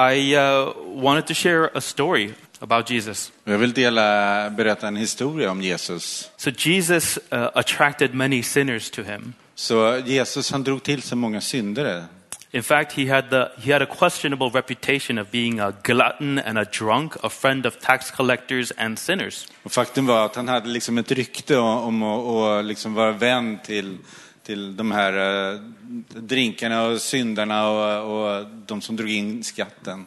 I uh, wanted to share a story about Jesus. Jag vill dela, berätta en historia om Jesus. So Jesus uh, attracted many sinners to him. Så Jesus han drog till sig många syndare. In fact, he had, the, he had a questionable reputation of being a glutton and a drunk, a friend of tax collectors and sinners. Och faktum var att han hade liksom ett rykte om att liksom vara vän till, till de här eh, drinkarna och syndarna och, och de som drog in skatten.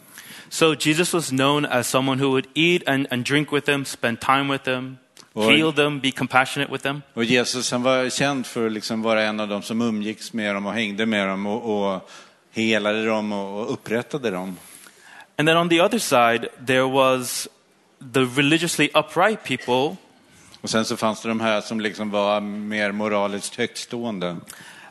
So Jesus was known as someone who would eat and, and drink with them, spend time with them, Oj. heal them, be compassionate with them. Och Jesus han var känd för att liksom vara en av dem som umgicks med dem och hängde med dem och, och helade dem och, och upprättade dem. And then on the other side, there was the religiously upright people Och sen så fanns det de här som liksom var mer moraliskt högtstående.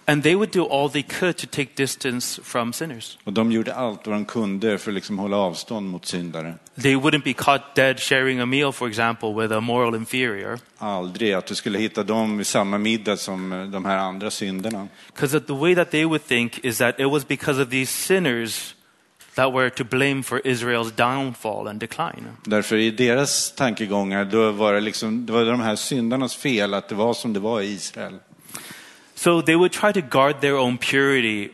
And they would do all they could to take distance from sinners. Och de gjorde allt vad de kunde för att liksom hålla avstånd mot syndare. They wouldn't be caught dead sharing a meal, for example, with a moral inferior. Aldrig att du skulle hitta dem vid samma middag som eh, de här andra synderna. Because the way that they would think is that it was because of these sinners that were to blame for Israel's downfall and decline. Därför i deras tankegångar då var det, liksom, det var de här syndarnas fel att det var som det var i Israel. So they would try to guard their own purity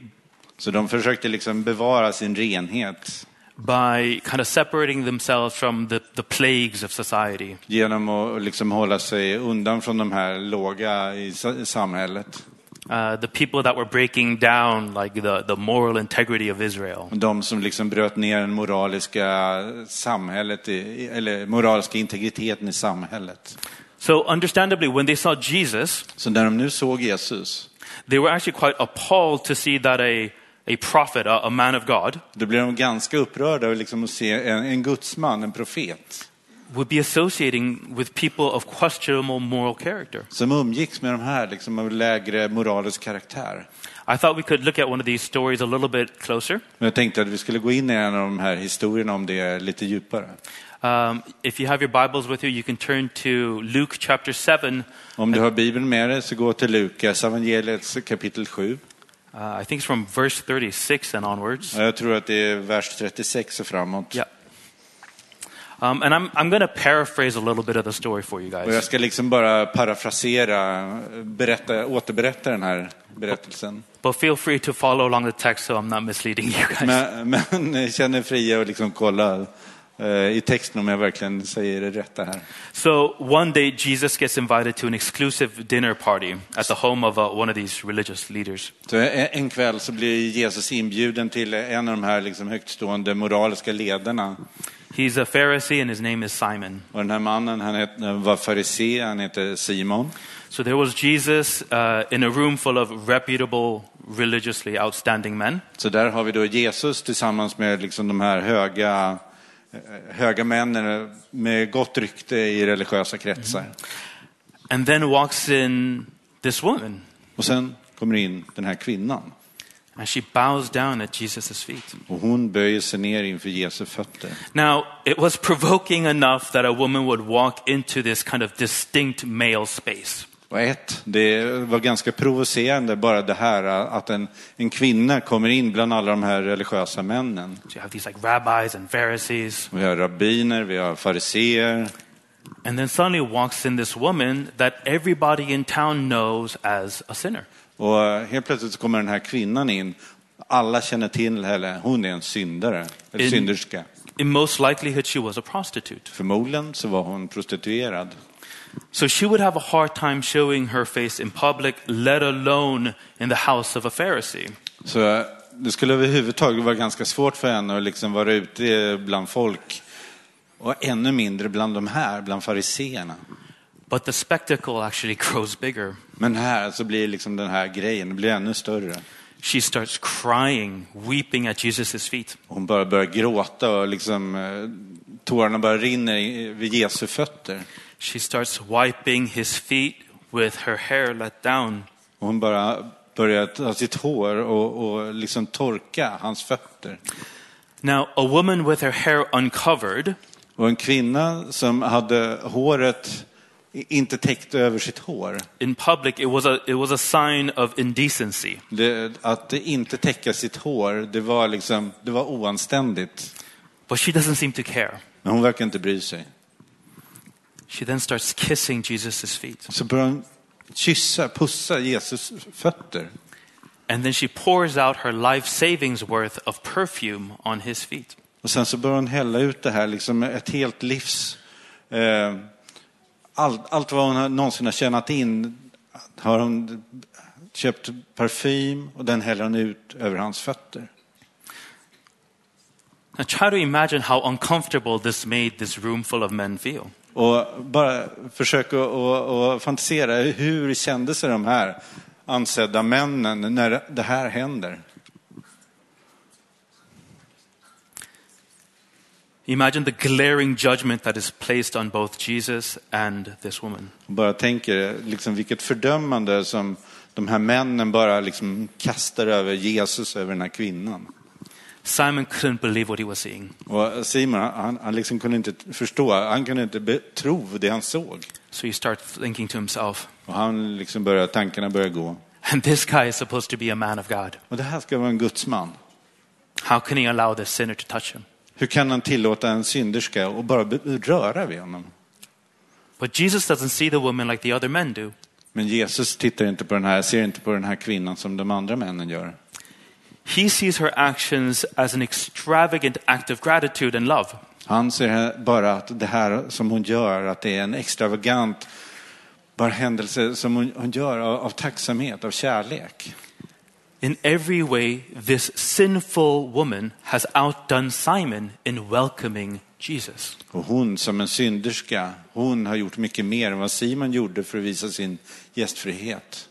Så de försökte liksom bevara sin renhet by kind of separating themselves from the, the plagues of society. genom att liksom hålla sig undan från de här låga i sa- samhället. Uh, the people that were breaking down like the, the moral integrity of Israel. De som liksom bröt ner den moraliska samhället, i, eller moraliska integriteten i samhället. So understandably, when they saw Jesus, Så när de nu såg Jesus, they were actually quite appalled to see that a, a prophet, a, a man of God, då blev de ganska upprörda liksom att se en, en gudsman, en profet, would be associating with people of questionable moral character. som umgicks med de här liksom av lägre moralisk karaktär. I thought we could look at one of these stories a little bit closer. Men jag tänkte att vi skulle gå in i en av de här historierna om det lite djupare. Um, if you have your Bibles with you, you can turn to Luke chapter 7. Om du har Bibeln med dig så gå till Lukas evangeliets kapitel 7. Uh, I think it's from verse 36 and onwards. Ja, Jag tror att det är vers 36 och framåt. Yeah. Um, and I'm, I'm going to paraphrase a little bit of the story for you Och jag guys. ska liksom bara parafrasera, berätta, återberätta den här berättelsen. But feel free to follow along the text so I'm not misleading you guys. Men, men känn er fria och liksom kolla eh, i texten om jag verkligen säger det rätta här. So one day, Jesus gets invited to an exclusive dinner party at the home of uh, one of these religious leaders. Så en en kväll så blir Jesus inbjuden till en av de här liksom högtstående moraliska ledarna. He's a Pharisee and his name is Simon. Och den här mannen han het, var farisé, han heter Simon. So there was Jesus uh, in a room full of reputable, religiously outstanding men. Så där har vi då Jesus tillsammans med liksom de här höga, eh, höga männen med gott rykte i religiösa kretsar. And then walks in this woman, Och sen kommer in den här kvinnan. And she bows down at Jesus' feet. Och hon böjer sig ner inför Jesu fötter. Now, it was provoking enough that a woman would walk into this kind of distinct male space. Och ett, det var ganska provocerande bara det här att en, en kvinna kommer in bland alla de här religiösa männen. So you have these like rabbis and Pharisees, Vi har rabbiner, vi har fariseer. and then suddenly walks in this woman that everybody in town knows as a sinner. Och helt plötsligt så kommer den här kvinnan in. Alla känner till henne, hon är en syndare, eller In- synderska. In most likelihood, she was a prostitute. Förmodligen så var hon prostituerad. So she would have a hard time showing her face in public, let alone in the house of a Pharisee. Så det skulle överhuvudtaget vara ganska svårt för henne att liksom vara ute bland folk. Och ännu mindre bland de här, bland fariseerna. But the spectacle actually grows bigger. Men här så blir liksom den här grejen blir ännu större. She starts crying, weeping at Jesus' feet. Hon bara börjar gråta och liksom, eh, tårarna rinner i- vid Jesu fötter. She starts wiping his feet with her hair let down. Hon bara börjar ta sitt hår och, och liksom torka hans fötter. Now, a woman with her hair uncovered Och en kvinna som hade håret inte täckt över sitt hår. In public, it was a, it was a sign of indecency. Det, att inte täcka sitt hår, det var, liksom, det var oanständigt. But she doesn't seem to care. Men hon verkar inte bry sig. She then starts kissing Jesus' feet. Så börjar hon kyssa, pussa Jesus fötter. And then she pours out her life savings worth of perfume on his feet. Och sen så börjar hon hälla ut det här, liksom ett helt livs... Eh, allt, allt vad hon någonsin har tjänat in har hon köpt parfym och den häller hon ut över hans fötter. Now try to imagine how uncomfortable this made this room full of men feel. Och bara försöka att- att fantisera, hur kände sig de här ansedda männen när det här händer? Imagine the glaring judgment that is placed on both Jesus and this woman. Bara tänker liksom vilket fördömande som de här männen bara liksom kastar över Jesus, över den här kvinnan. Simon couldn't believe what he was seeing. Och Simon, han, han liksom kunde inte förstå, han kunde inte be, tro det han såg. So he starts thinking to himself, Och han liksom börjar, tankarna börjar gå. and this guy is supposed to be a man of God. Och det här ska vara en gudsman. How can he allow this sinner to touch him? Hur kan han tillåta en synderska och bara röra vid honom? But Jesus doesn't see the woman like the other men do. Men Jesus tittar inte på den här, ser inte på den här kvinnan som de andra männen gör. He sees her actions as an extravagant act of gratitude and love. Han ser bara att det här som hon gör, att det är en extravagant bara händelse som hon, hon gör av, av tacksamhet, av kärlek. In every way, this sinful woman has outdone Simon in welcoming Jesus. Och hon som en synderska, hon har gjort mycket mer än vad Simon gjorde för att visa sin gästfrihet.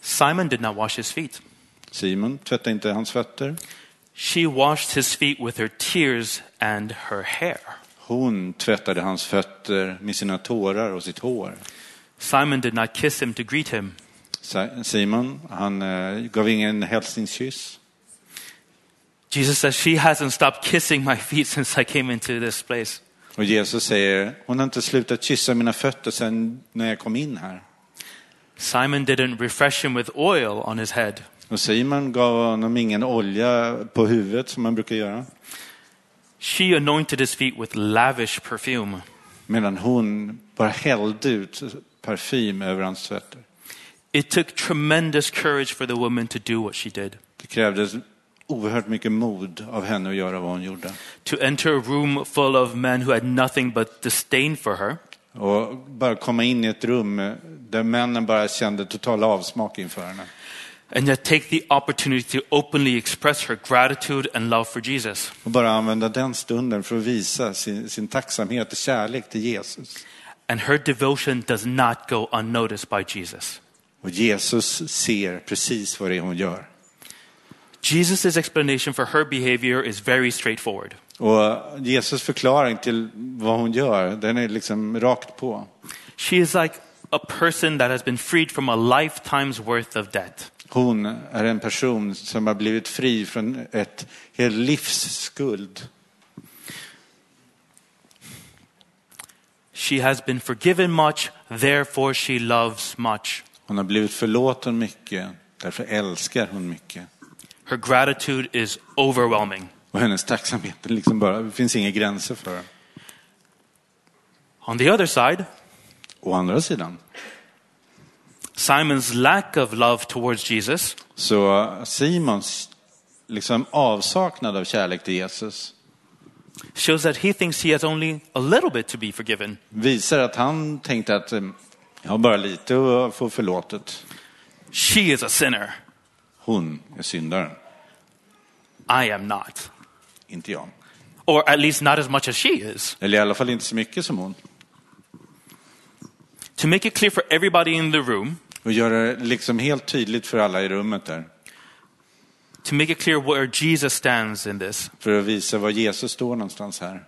Simon did not wash his feet. Simon tvättade inte hans fötter. She washed his feet with her tears and her hair. Hon tvättade hans fötter med sina tårar och sitt hår. Simon did not kiss him to greet him. Simon, han eh, gav ingen hälsningskyss. Jesus says, She hasn't stopped kissing my feet since I came into this place. Och Jesus säger, hon har inte slutat kyssa mina fötter sedan när jag kom in här. Simon didn't refresh him with oil on his head. Och Simon gav honom ingen olja på huvudet som man brukar göra. She anointed his feet with lavish perfume. Medan hon bara hällde ut parfym över hans fötter. It took tremendous courage for the woman to do what she did. Det krävdes oerhört mycket mod av henne att göra vad hon gjorde. To enter a room full of men who had nothing but disdain for her, Och bara komma in i ett rum där männen bara kände total avsmak inför henne. and yet take the opportunity to openly express her gratitude and love for Jesus. Och bara använda den stunden för att visa sin, sin tacksamhet och kärlek till Jesus. And her devotion does not go unnoticed by Jesus. Och Jesus ser precis vad det är hon gör. Jesus' explanation for her behavior is very straightforward. Och Jesus förklaring till vad hon gör, den är liksom rakt på. She is like a person that has been freed from a lifetime's worth of debt. Hon är en person som har blivit fri från ett helt livs skuld. She has been forgiven much, therefore she loves much. Hon har blivit förlåten mycket, därför älskar hon mycket. Her gratitude is overwhelming. Och hennes tacksamhet, liksom bara, det finns inga gränser för den. On the other side, Å andra sidan, Simon's lack of love towards Jesus så Simons liksom avsaknad av kärlek till Jesus shows that he thinks he has only a little bit to be forgiven. visar att han tänkte att eh, jag har bara lite att få förlåtet. She is a sinner. Hon är syndaren, I am not. inte jag. Or at least not as much as she is. Eller i alla fall inte så mycket som hon. To make it clear for everybody in the room, Och göra det liksom helt tydligt för alla i rummet där. to make it clear where Jesus stands in this, För att visa var Jesus står någonstans här.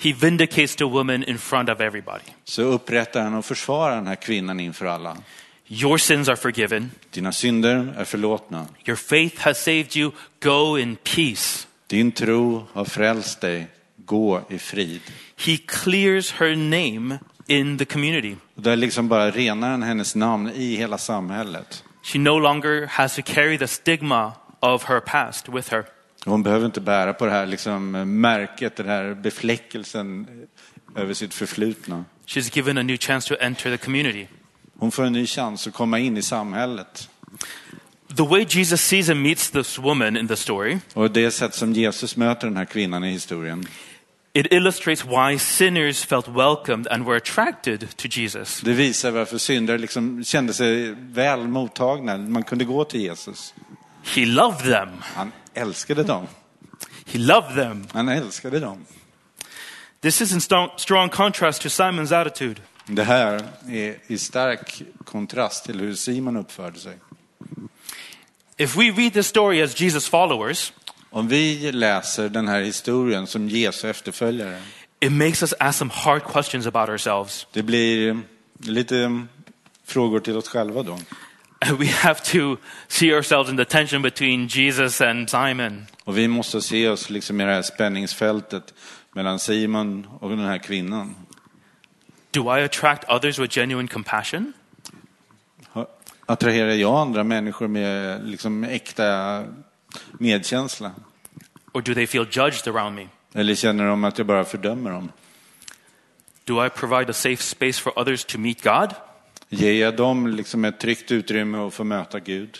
He vindicates the woman in front of everybody. Så upprättar han och försvarar den här kvinnan inför alla. Your sins are forgiven. Dina synder är förlåtna. Your faith has saved you. Go in peace. Din tro har frälst dig. Gå i frid. He clears her name in the community. Där liksom bara renar han hennes namn i hela samhället. She no longer has to carry the stigma of her past with her. Hon behöver inte bära på det här liksom märket, den här befläckelsen över sitt förflutna. She's given a new chance to enter the community. Hon får en ny chans att komma in i samhället. The way Jesus sees and meets this woman in the story, Och det sätt som Jesus möter den här kvinnan i historien, it illustrates why sinners felt welcomed and were attracted to Jesus. det visar varför syndare liksom kände sig väl mottagna. Man kunde gå till Jesus. He loved them. Han älskade dem. He loved them. Han älskade dem. This is in strong, contrast to Simon's attitude. Det här är i stark kontrast till hur Simon uppförde sig. If we read this story as Jesus' followers, Om vi läser den här historien som Jesu efterföljare, it makes us ask some hard questions about ourselves. det blir lite frågor till oss själva då. We have to see ourselves in the tension between Jesus and Simon. Och vi måste se oss liksom i det här spänningsfältet mellan Simon och den här kvinnan. Do I attract others with genuine compassion? Attraherar jag andra människor med liksom äkta medkänsla? Or do they feel judged around me? Eller känner de att jag bara fördömer dem? Do I provide a safe space for others to meet God? Ger jag dem liksom ett tryggt utrymme att få möta Gud?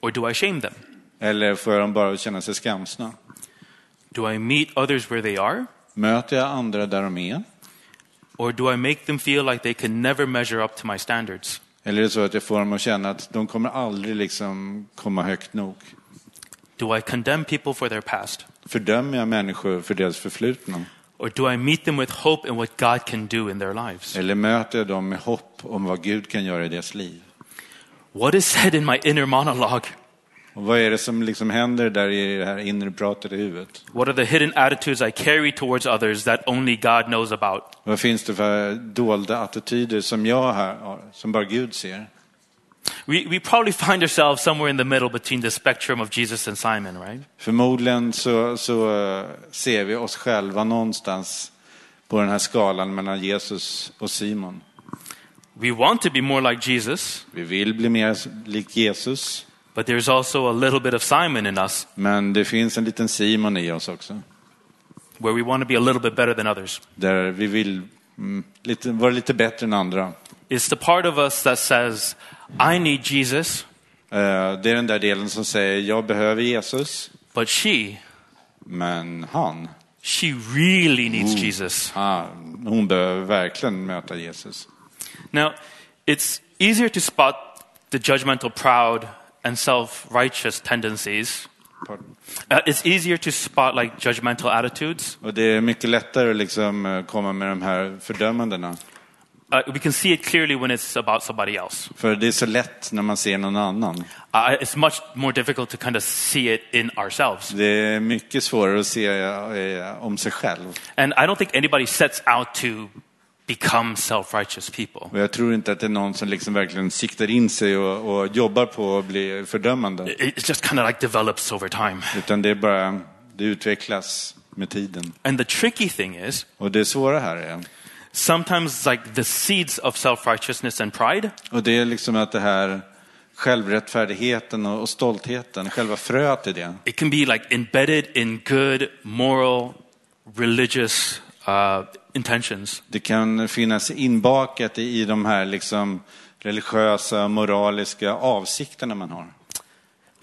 Or do I shame them? Eller får jag dem bara känna sig skamsna? Do I meet others where they are? Möter jag andra där de är? Or do I make them feel like they can never measure up to my standards? Eller är det så att jag får dem att känna att de kommer aldrig liksom komma högt nog? Do I condemn people for their past? Fördömer jag människor för deras förflutna? Or do I meet them with hope in what God can do in their lives? Eller möter jag dem med hopp om vad Gud kan göra i deras liv? What is said in my inner monologue? Och vad är det som liksom händer där i det här inre pratet i huvudet? What are the hidden attitudes I carry towards others that only God knows about? Vad finns det för dolda attityder som jag har, som bara Gud ser? We, we probably find ourselves somewhere in the middle between the spectrum of Jesus and Simon, right? Förmodligen så, så eh, ser vi oss själva någonstans på den här skalan mellan Jesus och Simon. We want to be more like Jesus, Vi vill bli mer lik Jesus, but there's also a little bit of Simon in us men det finns en liten Simon i oss också. where we want to be a little bit better than others. Där vi vill mm, lite, vara lite bättre än andra. It's the part of us that says, I need Jesus, Eh, Det är den där delen som säger, jag behöver Jesus, but she, men han, she really needs Jesus. ah, hon behöver verkligen möta Jesus. Now, it's easier to spot the judgmental, proud, and self righteous tendencies. Pardon. Uh, it's easier to spot like judgmental attitudes. Och det är mycket lättare att liksom eh, komma med de här fördömandena. Uh, we can see it clearly when it's about somebody else. För det är så lätt när man ser någon annan. Uh, it's much more difficult to kind of see it in ourselves. Det är mycket svårare att se eh, om sig själv. And I don't think anybody sets out to become self righteous people. Och jag tror inte att det är någon som liksom verkligen siktar in sig och, och jobbar på att bli fördömande. It just kind of like develops over time. Utan det är bara, det utvecklas med tiden. And the tricky thing is, Och det svåra här är, sometimes like the seeds of self righteousness and pride. Och det är liksom att det här självrättfärdigheten och stoltheten, själva fröet i det, it can be like embedded in good moral religious uh, intentions. Det kan finnas inbakat i de här liksom religiösa, moraliska avsikterna man har.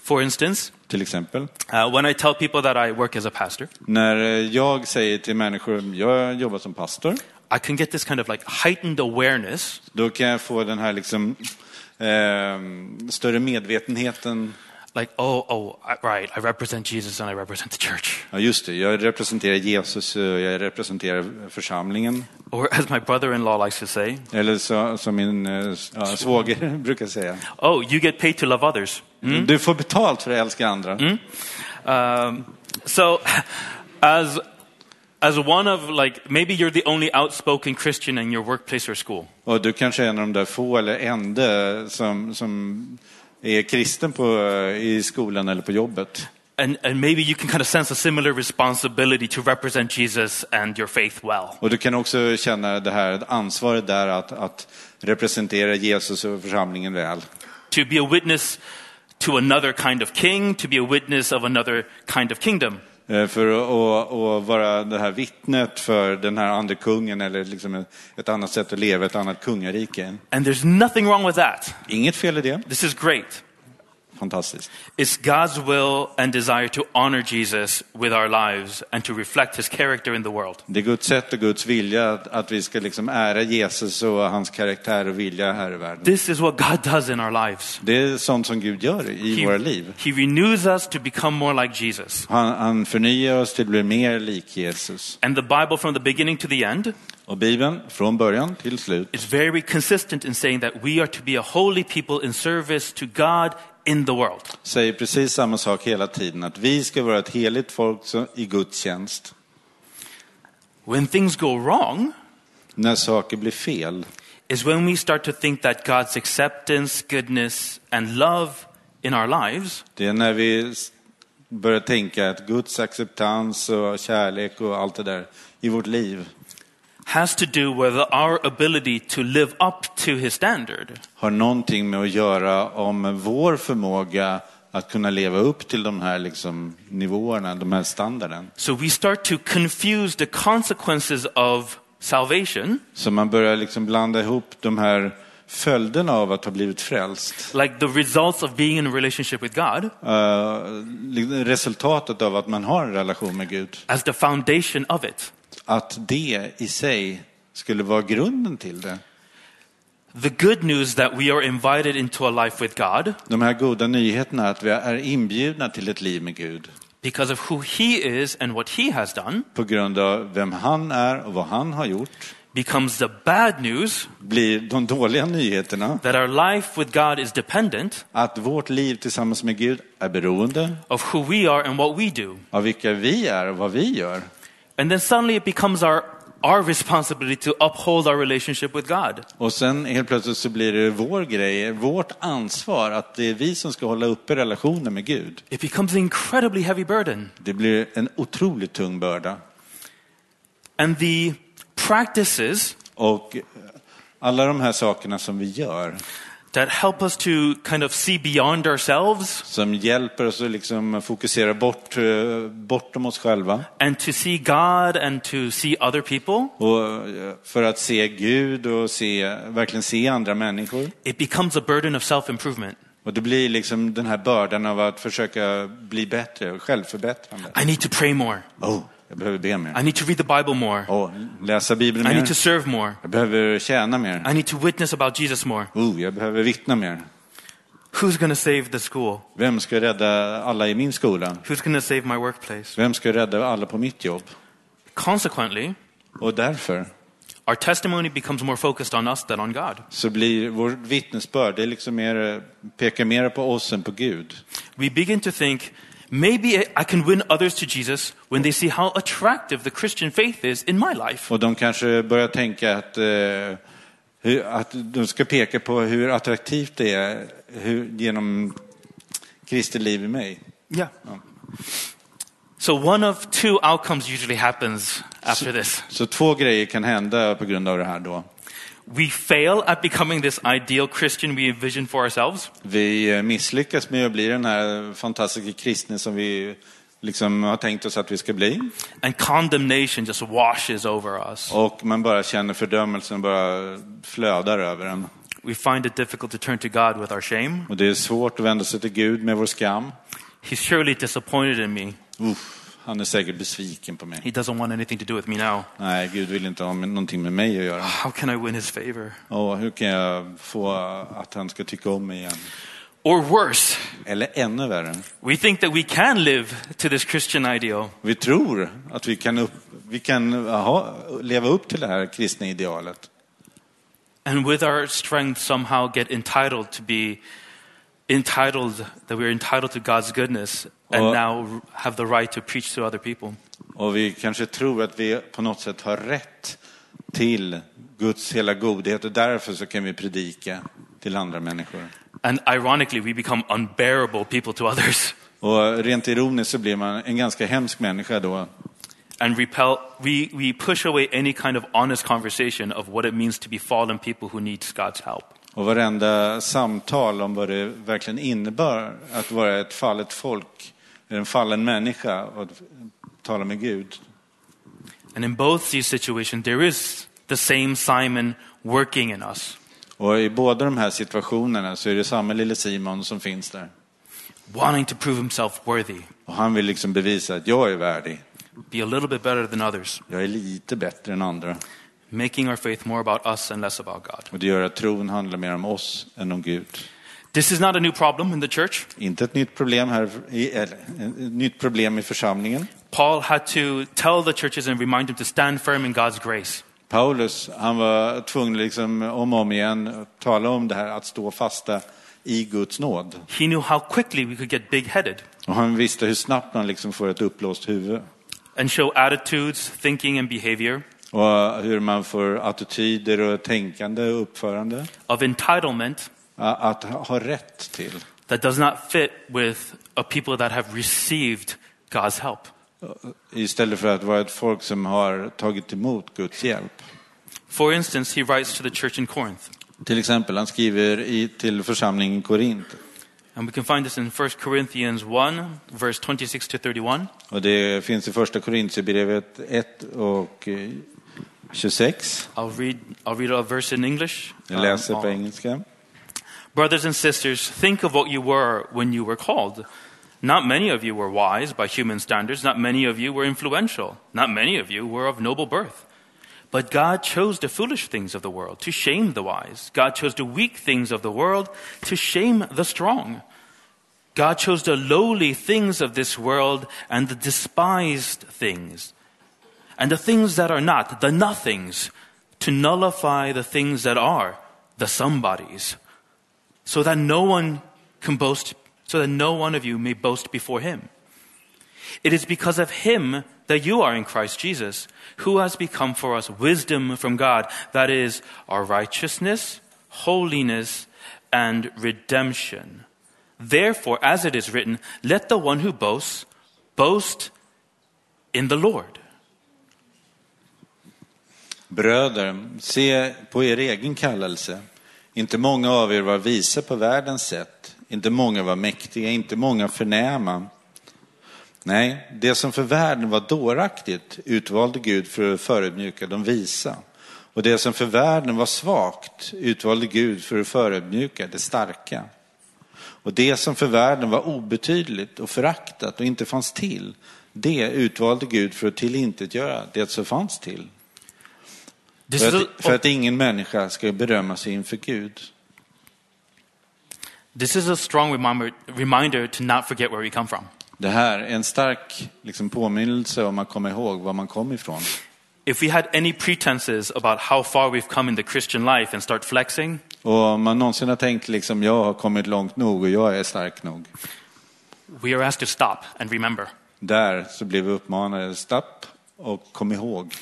for instance Till exempel, uh, when i tell people that i work as a pastor när jag säger till människor, jag jobbar som pastor, i can get this kind of like heightened awareness då kan jag få den här liksom eh, större medvetenheten. like oh oh right i represent jesus and i represent the church Ja, just det, jag representerar Jesus, och jag representerar församlingen. or as my brother-in-law likes to say Eller så, som min eh, ja, svåger brukar säga. oh you get paid to love others Du får betalt för att älska andra. Um, so, as as one of like maybe you're the only outspoken Christian in your workplace or school, Och du kanske är en av de där få eller enda som, som är kristen på, i skolan eller på jobbet. And, and maybe you can kind of sense a similar responsibility to represent Jesus and your faith well. Och du kan också känna det här ansvaret där att, att representera Jesus och församlingen väl. To be a witness to another kind of king, to be a witness of another kind of kingdom. Eh, För att, vara det här vittnet för den här andra kungen eller liksom ett, ett annat sätt att leva, ett annat kungarike. And there's nothing wrong with that. Inget fel i det. This is great. Fantastiskt. It's God's will and desire to honor Jesus with our lives and to reflect his character in the world. Det är Guds sätt och Guds vilja att, att vi ska liksom ära Jesus och hans karaktär och vilja här i världen. This is what God does in our lives. Det är sånt som Gud gör i He, våra liv. he renews us to become more like Jesus. Han, han förnyar oss till att bli mer lik Jesus. And the Bible, from the beginning to the end, Och Bibeln, från början till slut, is very consistent in saying that we are to be a holy people in service to God in the world. säger precis samma sak hela tiden. Att vi ska vara ett heligt folk i Guds tjänst. When things go wrong När saker blir fel, is when we start to think that God's acceptance, goodness, and love in our lives det är när vi börjar tänka att Guds acceptans och kärlek och allt det där i vårt liv has to do with our ability to live up to his standard. har någonting med att göra om vår förmåga att kunna leva upp till de här liksom, nivåerna, de här standarden. So we start to confuse the consequences of salvation, Så man börjar liksom blanda ihop de här följderna av att ha blivit frälst. like the results of being in a relationship with God, Uh, resultatet av att man har en relation med Gud. as the foundation of it. Att det i sig skulle vara grunden till det. The good news that we are invited into a life with God De här goda nyheterna att vi är inbjudna till ett liv med Gud. because of who he is and what he has done På grund av vem han är och vad han har gjort. becomes the bad news Blir de dåliga nyheterna that our life with God is dependent att vårt liv tillsammans med Gud är beroende of who we are and what we do. av vilka vi är och vad vi gör. And then suddenly it becomes our, our responsibility to uphold our relationship with God. Och sen helt plötsligt så blir det vår grej, vårt ansvar att det är vi som ska hålla uppe relationen med Gud. It becomes an incredibly heavy burden. Det blir en otroligt tung börda. And the practices Och alla de här sakerna som vi gör that help us to kind of see beyond ourselves som hjälper oss att liksom fokusera bort, eh, bortom oss själva and to see God and to see other people, och eh, för att se Gud och se, verkligen se andra människor. it becomes a burden of self improvement. Och det blir liksom den här bördan av att försöka bli bättre, självförbättrande. I need to pray more. Oh, jag behöver be mer. I need to read the Bible more. Oh, läsa Bibeln I mer. need to serve more. Jag behöver tjäna mer. I need to witness about Jesus more. Oh, jag behöver vittna mer. Who's to save the school? Vem ska rädda alla i min skola? Who's to save my workplace? Vem ska rädda alla på mitt jobb? Consequently, Och därför our testimony becomes more focused on us than on God. så blir vårt vittnesbörd, det liksom mer, pekar mer på oss än på Gud. We begin to think, maybe I can win others to Jesus when they see how attractive the Christian faith is in my life. Och de kanske börjar tänka att, eh, hur, att de ska peka på hur attraktivt det är hur, genom Kristi liv i mig. Yeah. So one of two outcomes usually happens after this. Så två grejer kan hända på grund av det här då. We fail at becoming this ideal Christian we envision for ourselves. Vi eh, misslyckas med att bli den här fantastiska kristne som vi liksom har tänkt oss att vi ska bli. And condemnation just washes over us. Och man bara känner fördömelsen bara flödar över en. We find it difficult to turn to God with our shame. Och det är svårt att vända sig till Gud med vår skam. He's surely disappointed in me. Uff, han är säkert besviken på mig. He doesn't want anything to do with me now. Nej, Gud vill inte ha någonting med mig att göra. How can I win his favor? Och hur kan jag få att han ska tycka om mig igen? Or worse, Eller ännu värre. we think that we can live to this Christian ideal. Vi tror att vi kan, upp, vi kan ha, leva upp till det här kristna idealet. And with our strength, somehow get entitled to be entitled, that we're entitled to God's goodness and Well- now have the right to preach to other people. Och vi kanske tror att vi på något sätt har rätt till Guds hela godhet och därför så kan vi predika till andra människor. And ironically, we become unbearable people to others. Och rent ironiskt så blir man en ganska hemsk människa då. and repel, we, we push away any kind of honest conversation of what it means to be fallen people who need God's help. Och varenda samtal om vad det verkligen innebär att vara ett fallet folk, en fallen människa och att tala med Gud. And in both these situations, there is the same Simon working in us, Och i båda de här situationerna så är det samma lille Simon som finns där. wanting to prove himself worthy, Och han vill liksom bevisa att jag är värdig. be a little bit better than others, Jag är lite bättre än andra. making our faith more about us and less about God. Och det gör att tron handlar mer om oss än om Gud. This is not a new problem in the church. Inte ett nytt problem här, eller, ett nytt problem i församlingen. Paul had to tell the churches and remind them to stand firm in God's grace. Paulus, han var tvungen liksom om och om igen att tala om det här att stå fasta i Guds nåd. He knew how quickly we could get big headed Och han visste hur snabbt man liksom får ett uppblåst huvud. and show attitudes, thinking, and behavior Och hur man får attityder och tänkande och uppförande. of entitlement Att ha rätt till. that does not fit with a people that have received God's help. Istället för att vara ett folk som har tagit emot Guds hjälp. For instance, he writes to the church in Corinth, Till exempel, han skriver i, till församlingen Korint. and we can find this in 1 Corinthians 1, verse 26 to 31. Och det finns i första Korintierbrevet 1 och eh, 26. I'll read, I'll read a verse in English. Jag Um, läser på uh, engelska. Brothers and sisters, think of what you were when you were called. Not many of you were wise by human standards. Not many of you were influential. Not many of you were of noble birth. But God chose the foolish things of the world to shame the wise. God chose the weak things of the world to shame the strong. God chose the lowly things of this world and the despised things and the things that are not, the nothings, to nullify the things that are, the somebodies so that no one can boast, so that no one of you may boast before him. It is because of him that you are in Christ Jesus, who has become for us wisdom from God, that is, our righteousness, holiness, and redemption. Therefore, as it is written, let the one who boasts boast in the Lord. Bröder, se på er egen kallelse. Inte många av er var visa på världens sätt. Inte många var mäktiga, inte många förnäma. Nej, det som för världen var dåraktigt utvalde Gud för att förödmjuka de visa. Och det som för världen var svagt utvalde Gud för att förödmjuka det starka. Och det som för världen var obetydligt och föraktat och inte fanns till, det utvalde Gud för att tillintetgöra det som fanns till. För att, för att ingen människa ska berömma sig inför Gud. this is a strong reminder, reminder to not forget where we come from. Det här är en stark liksom, påminnelse om att komma ihåg var man kom ifrån. If we had any pretenses about how far we've come in the Christian life and start flexing, Och om man någonsin har tänkt liksom, jag har kommit långt nog och jag är stark nog. we are asked to stop and remember, Där så blir vi uppmanade, stopp och kom ihåg.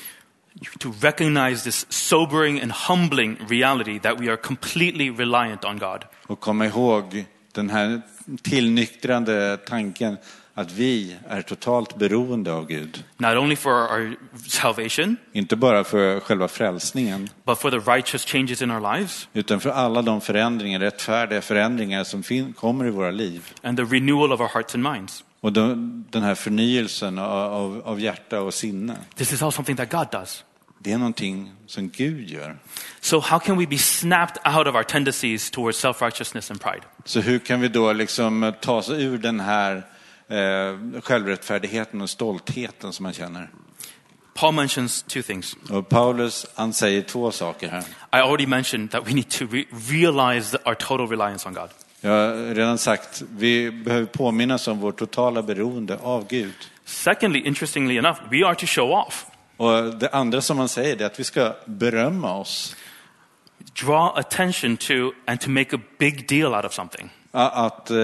To recognize this sobering and humbling reality that we are completely reliant on God. Och komma ihåg den här tillnyktrande tanken att vi är totalt beroende av Gud. Not only for our salvation, Inte bara för själva frälsningen, but for the righteous changes in our lives utan för alla de förändringar, rättfärdiga förändringar som kommer i våra liv. and the renewal of our hearts and minds. Och de, den här förnyelsen av, av, hjärta och sinne, This is all something that God does. det är någonting som Gud gör. So, how can we be snapped out of our tendencies towards self righteousness and pride? Så hur kan vi då liksom ta oss ur den här eh, självrättfärdigheten och stoltheten som man känner? Paul mentions two things. Och Paulus, han säger två saker här. I already mentioned that we need to re- realize our total reliance on God. Jag har redan sagt, vi behöver påminnas om vårt totala beroende av Gud. Secondly, interestingly enough, we are to show off, Och det andra som man säger är att vi ska berömma oss. draw attention to, and to make a big deal out of something. Att eh,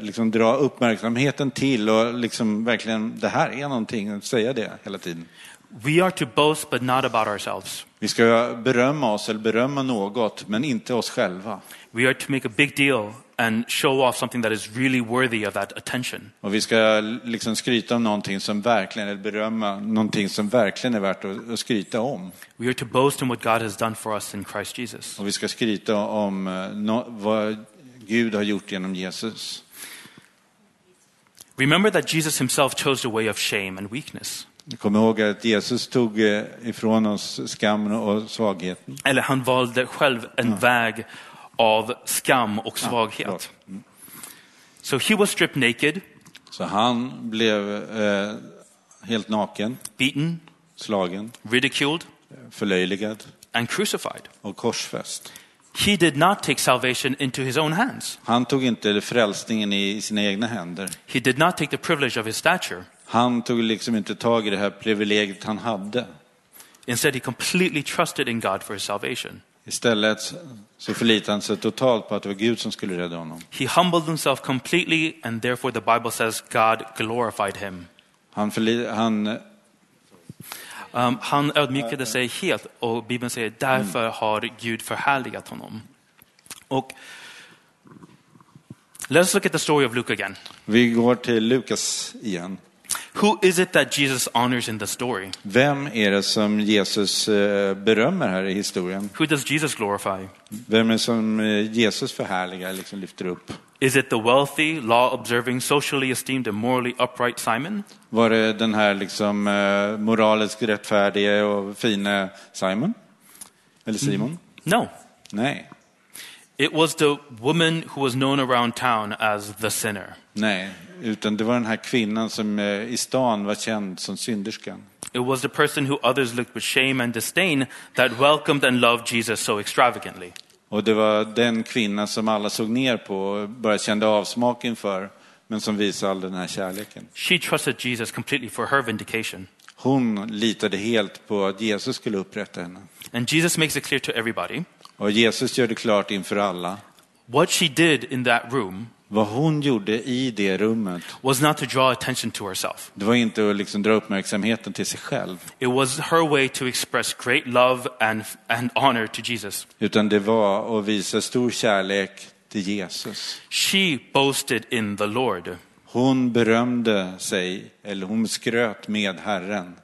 liksom dra uppmärksamheten till och liksom verkligen, det här är någonting, säga det hela tiden. We are to boast, but not about ourselves. Vi ska berömma oss eller berömma något, men inte oss själva. We are to make a big deal and show off something that is really worthy of that attention. Och vi ska liksom skryta om någonting som verkligen, eller berömma någonting som verkligen är värt att, att skryta om. We are to boast in what God has done for us in Christ Jesus. Och vi ska skryta om eh, nå- vad Gud har gjort genom Jesus. Remember that Jesus himself chose the way of shame and weakness. Kom ihåg att Jesus tog eh, ifrån oss skammen och svagheten. Eller han valde själv en väg av skam och svaghet. förlåt. So he was stripped naked, Så han blev eh, helt naken, beaten, slagen, ridiculed, förlöjligad and crucified. och korsfäst. He did not take salvation into his own hands. Han tog inte frälsningen i sina egna händer. He did not take the privilege of his stature. Han tog liksom inte tag i det här privilegiet han hade. Instead, he completely trusted in God for his salvation. Istället så förlitade han sig totalt på att det var Gud som skulle rädda honom. He humbled himself completely, and therefore the Bible says God glorified him. Han, förli- han Um, han ödmjukade sig helt och Bibeln säger därför har Gud förhärligat honom. Och let's look at the story of Luke again. Vi går till Lukas igen. Who is it that Jesus honors in the story? Vem är det som Jesus eh, berömmer här i historien? Who does Jesus glorify? Vem är det som eh, Jesus förhärligar, liksom lyfter upp? Is it the wealthy, law observing, socially esteemed, and morally upright Simon? Var det den här liksom eh, moraliskt rättfärdige och fina Simon? Eller Simon? No. Nej, It was the woman who was known around town as the sinner. nej. Utan det var den här kvinnan som eh, i stan var känd som synderskan. It was the person who others looked with shame and disdain that welcomed and loved Jesus so extravagantly. Och det var den kvinna som alla såg ner på och bara kände avsmak inför, men som visade all den här kärleken. She trusted Jesus completely for her vindication. Hon litade helt på att Jesus skulle upprätta henne. And Jesus makes it clear to everybody Och Jesus gör det klart inför alla. what she did in that room Vad hon gjorde i det rummet, was not to draw attention to herself. det var inte att liksom dra uppmärksamheten till sig själv. It was her way to express great love and, and honor to Jesus. Utan det var att visa stor kärlek till Jesus. She boasted in the Lord. Hon berömde sig, eller hon skröt med Herren.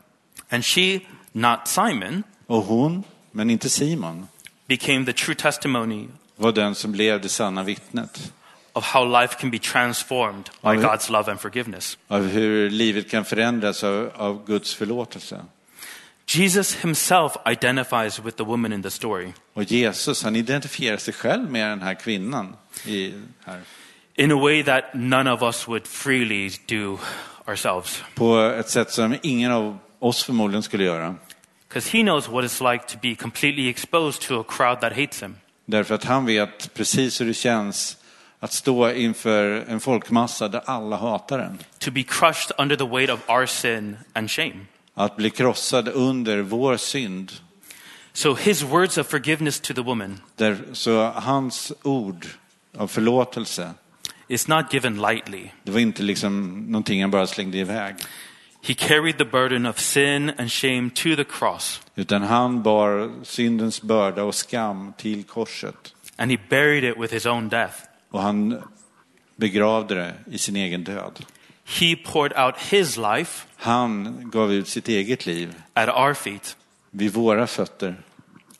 And she, not Simon, Och hon, men inte Simon, became the true testimony var den som blev det sanna vittnet. of how life can be transformed by Amen. God's love and forgiveness. Av hur livet kan förändras av, av Guds förlåtelse. Jesus himself identifies with the woman in the story Och Jesus, han identifierar sig själv med den här kvinnan. I, här. in a way that none of us would freely do ourselves. På ett sätt som ingen av oss förmodligen skulle göra. Because he knows what it's like to be completely exposed to a crowd that hates him. Därför att han vet precis hur det känns att stå inför en folkmassa där alla hatar en. to be crushed under the weight of our sin and shame. Att bli krossad under vår synd. So his words of forgiveness to the woman Där, så hans ord av förlåtelse, is not given lightly. det var inte liksom någonting han bara slängde iväg. He carried the burden of sin and shame to the cross, Utan han bar syndens börda och skam till korset. and he buried it with his own death. Och han begravde det i sin egen död. He poured out his life Han gav ut sitt eget liv at our feet, vid våra fötter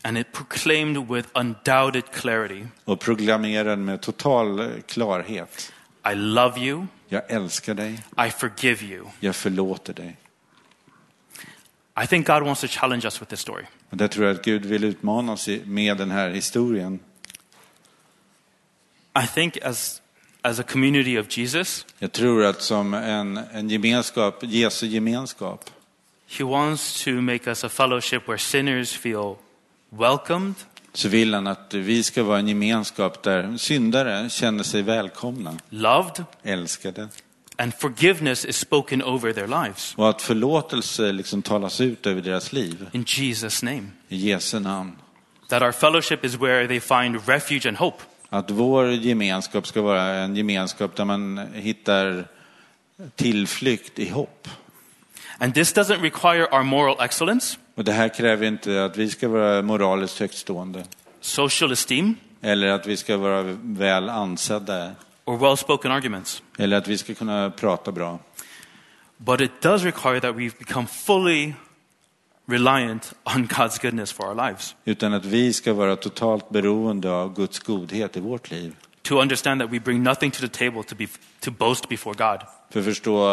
and it proclaimed with undoubted clarity och proklamerade med total klarhet. I love you, Jag älskar dig, I forgive you. jag förlåter dig. I think God wants to challenge us with this story. Och där tror jag att Gud vill utmana oss med den här historien. I think as, as a community of Jesus, Jag tror att som en, en gemenskap, Jesu gemenskap, he wants to make us a fellowship where sinners feel welcomed så vill han att vi ska vara en gemenskap där syndare känner sig välkomna, loved, älskade and forgiveness is spoken over their lives. och att förlåtelse liksom talas ut över deras liv In Jesus' name. i Jesu namn. That our fellowship is where they find refuge and hope. Att vår gemenskap ska vara en gemenskap där man hittar tillflykt i hopp. And this doesn't require our moral excellence, Och det här kräver inte att vi ska vara moraliskt högtstående social esteem, Eller att vi ska vara väl ansedda. or well spoken arguments. Eller att vi ska kunna prata bra. But it does require that we become fully reliant on God's goodness for our lives. Utan att vi ska vara totalt beroende av Guds godhet i vårt liv. To understand that we bring nothing to the table to, be, to boast before God. För att förstå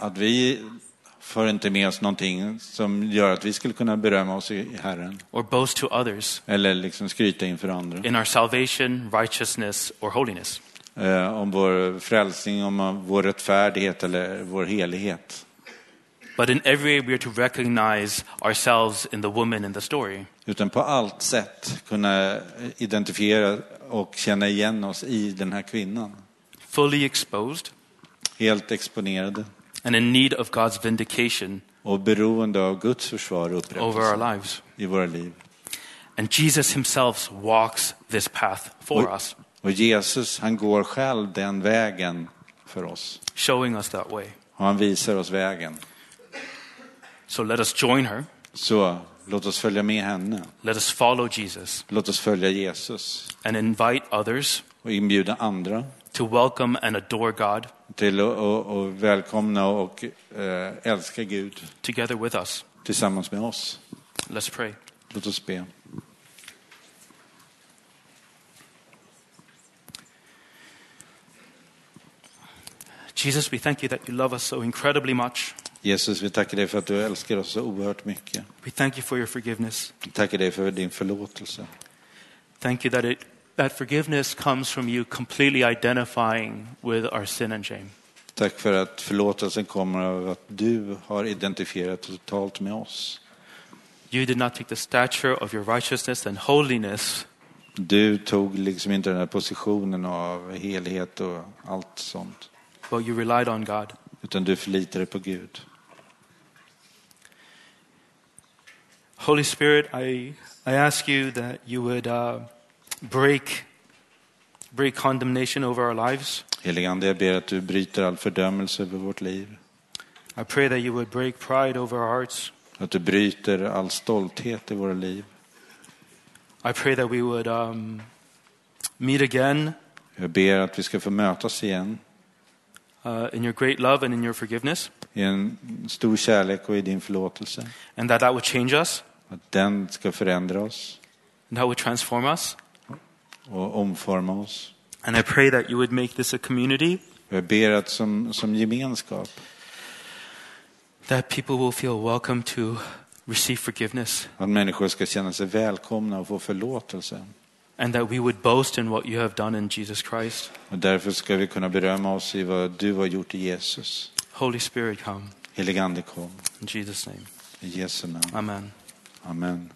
att vi får inte med oss någonting som gör att vi skulle kunna berömma oss i Herren. or boast to others Eller liksom skryta inför andra. in our salvation, righteousness, or holiness. Eh, om vår frälsning, om vår rättfärdighet eller vår helighet. But in every way, we are to recognize ourselves in the woman in the story. Utan på allt sätt kunna identifiera och känna igen oss i den här kvinnan. Fully exposed Helt exponerade and in need of God's vindication och beroende av Guds försvar och over our upprättelse lives. i våra liv. And Jesus himself walks this path for us, Och Jesus, han går själv den vägen för oss. showing us that way. Och han visar oss vägen. So let us join her. Så låt oss följa med henne. Let us follow Jesus Låt oss följa Jesus and invite others och inbjuda andra to welcome and adore God till att välkomna och eh, älska Gud together with us. tillsammans med oss. Let's pray. Låt oss be. Jesus, we thank you that you love us so incredibly much. Jesus, vi tackar dig för att du älskar oss så oerhört mycket. We thank you for your forgiveness. Vi tackar dig för din förlåtelse. Thank you that it that forgiveness comes from you completely identifying with our sin and shame. Tack för att förlåtelsen kommer av att du har identifierat totalt med oss. You did not take the stature of your righteousness and holiness Du tog liksom inte den här positionen av helhet och allt sånt. but you relied on God. Utan du förlitade på Gud. Holy Spirit, I, I ask you that you would uh, break, break condemnation over our lives. Jag ber att du bryter all fördömelse över vårt liv. I pray that you would break pride over our hearts. Att du bryter all stolthet i våra liv. I pray that we would um, meet again Jag ber att vi ska få mötas igen uh, in your great love and in your forgiveness, i en stor kärlek och i din förlåtelse. and that that would change us, Att den ska förändra oss and that would transform us. Och omforma oss. And I pray that you would make this a community Jag ber att som, som gemenskap that people will feel welcome to receive forgiveness, att människor ska känna sig välkomna och få förlåtelse. and that we would boast in what you have done in Jesus Christ. Och därför ska vi kunna berömma oss i vad du har gjort i Jesus. Holy Spirit, come. Helige Ande kom. In Jesus' name. I Jesu namn. Amen. Amen.